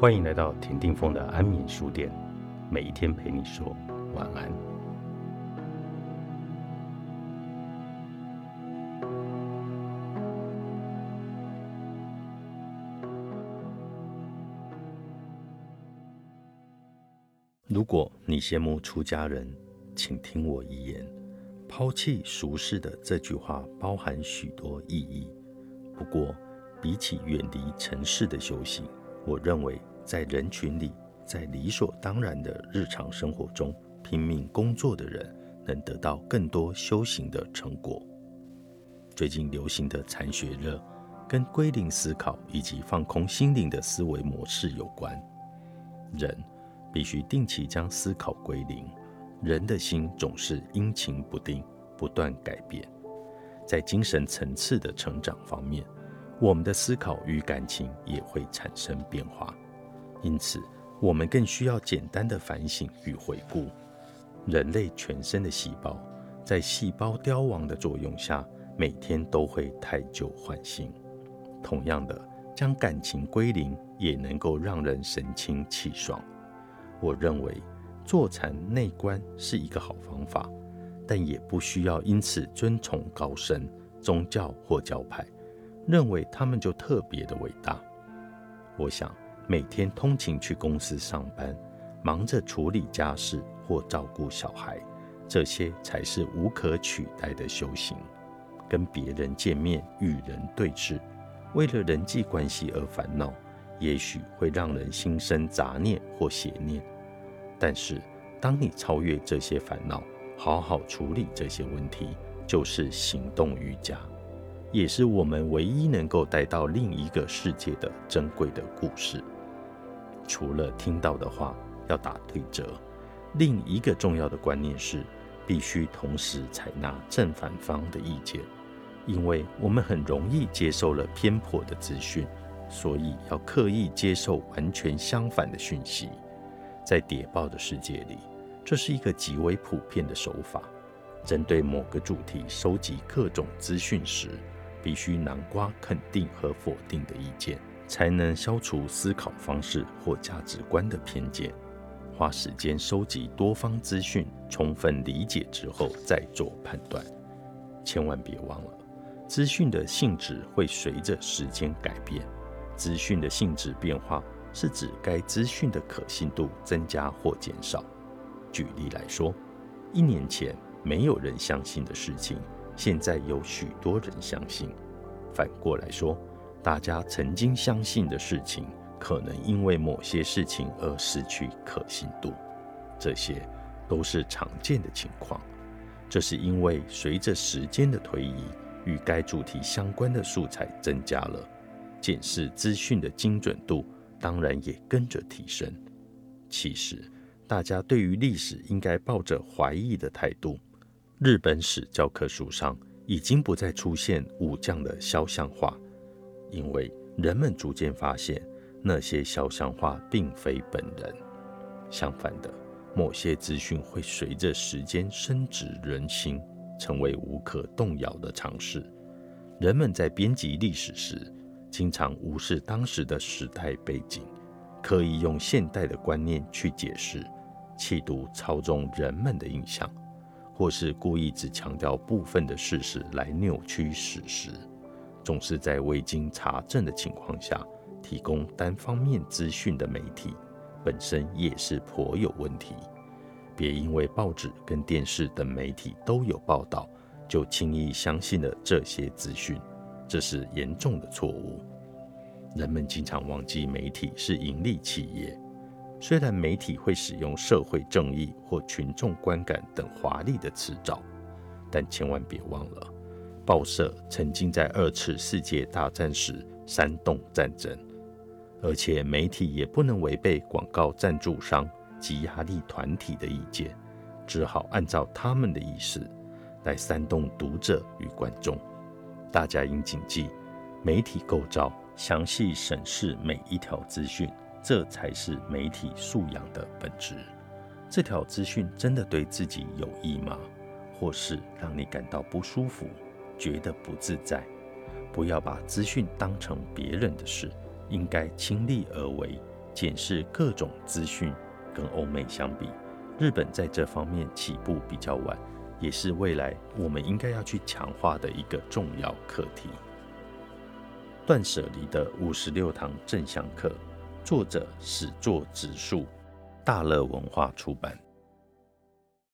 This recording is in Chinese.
欢迎来到田定峰的安眠书店，每一天陪你说晚安。如果你羡慕出家人，请听我一言：抛弃俗世的这句话包含许多意义。不过，比起远离尘世的修行，我认为。在人群里，在理所当然的日常生活中拼命工作的人，能得到更多修行的成果。最近流行的禅学热，跟归零思考以及放空心灵的思维模式有关。人必须定期将思考归零。人的心总是阴晴不定，不断改变。在精神层次的成长方面，我们的思考与感情也会产生变化。因此，我们更需要简单的反省与回顾。人类全身的细胞，在细胞凋亡的作用下，每天都会太旧换新。同样的，将感情归零，也能够让人神清气爽。我认为，坐禅内观是一个好方法，但也不需要因此尊崇高僧、宗教或教派，认为他们就特别的伟大。我想。每天通勤去公司上班，忙着处理家事或照顾小孩，这些才是无可取代的修行。跟别人见面、与人对峙，为了人际关系而烦恼，也许会让人心生杂念或邪念。但是，当你超越这些烦恼，好好处理这些问题，就是行动瑜伽，也是我们唯一能够带到另一个世界的珍贵的故事。除了听到的话要打对折，另一个重要的观念是，必须同时采纳正反方的意见，因为我们很容易接受了偏颇的资讯，所以要刻意接受完全相反的讯息。在谍报的世界里，这是一个极为普遍的手法。针对某个主题收集各种资讯时，必须南瓜肯定和否定的意见。才能消除思考方式或价值观的偏见。花时间收集多方资讯，充分理解之后再做判断。千万别忘了，资讯的性质会随着时间改变。资讯的性质变化是指该资讯的可信度增加或减少。举例来说，一年前没有人相信的事情，现在有许多人相信。反过来说。大家曾经相信的事情，可能因为某些事情而失去可信度，这些都是常见的情况。这是因为随着时间的推移，与该主题相关的素材增加了，检视资讯的精准度当然也跟着提升。其实，大家对于历史应该抱着怀疑的态度。日本史教科书上已经不再出现武将的肖像画。因为人们逐渐发现，那些肖像画并非本人。相反的，某些资讯会随着时间升值人心，成为无可动摇的常识。人们在编辑历史时，经常无视当时的时代背景，刻意用现代的观念去解释，企图操纵人们的印象，或是故意只强调部分的事实来扭曲史实。总是在未经查证的情况下提供单方面资讯的媒体，本身也是颇有问题。别因为报纸跟电视等媒体都有报道，就轻易相信了这些资讯，这是严重的错误。人们经常忘记媒体是盈利企业，虽然媒体会使用社会正义或群众观感等华丽的辞藻，但千万别忘了。报社曾经在二次世界大战时煽动战争，而且媒体也不能违背广告赞助商及压力团体的意见，只好按照他们的意思来煽动读者与观众。大家应谨记，媒体构造详细审视每一条资讯，这才是媒体素养的本质。这条资讯真的对自己有益吗？或是让你感到不舒服？觉得不自在，不要把资讯当成别人的事，应该亲力而为，检视各种资讯，跟欧美相比，日本在这方面起步比较晚，也是未来我们应该要去强化的一个重要课题。断舍离的五十六堂正向课，作者始作直树，大乐文化出版。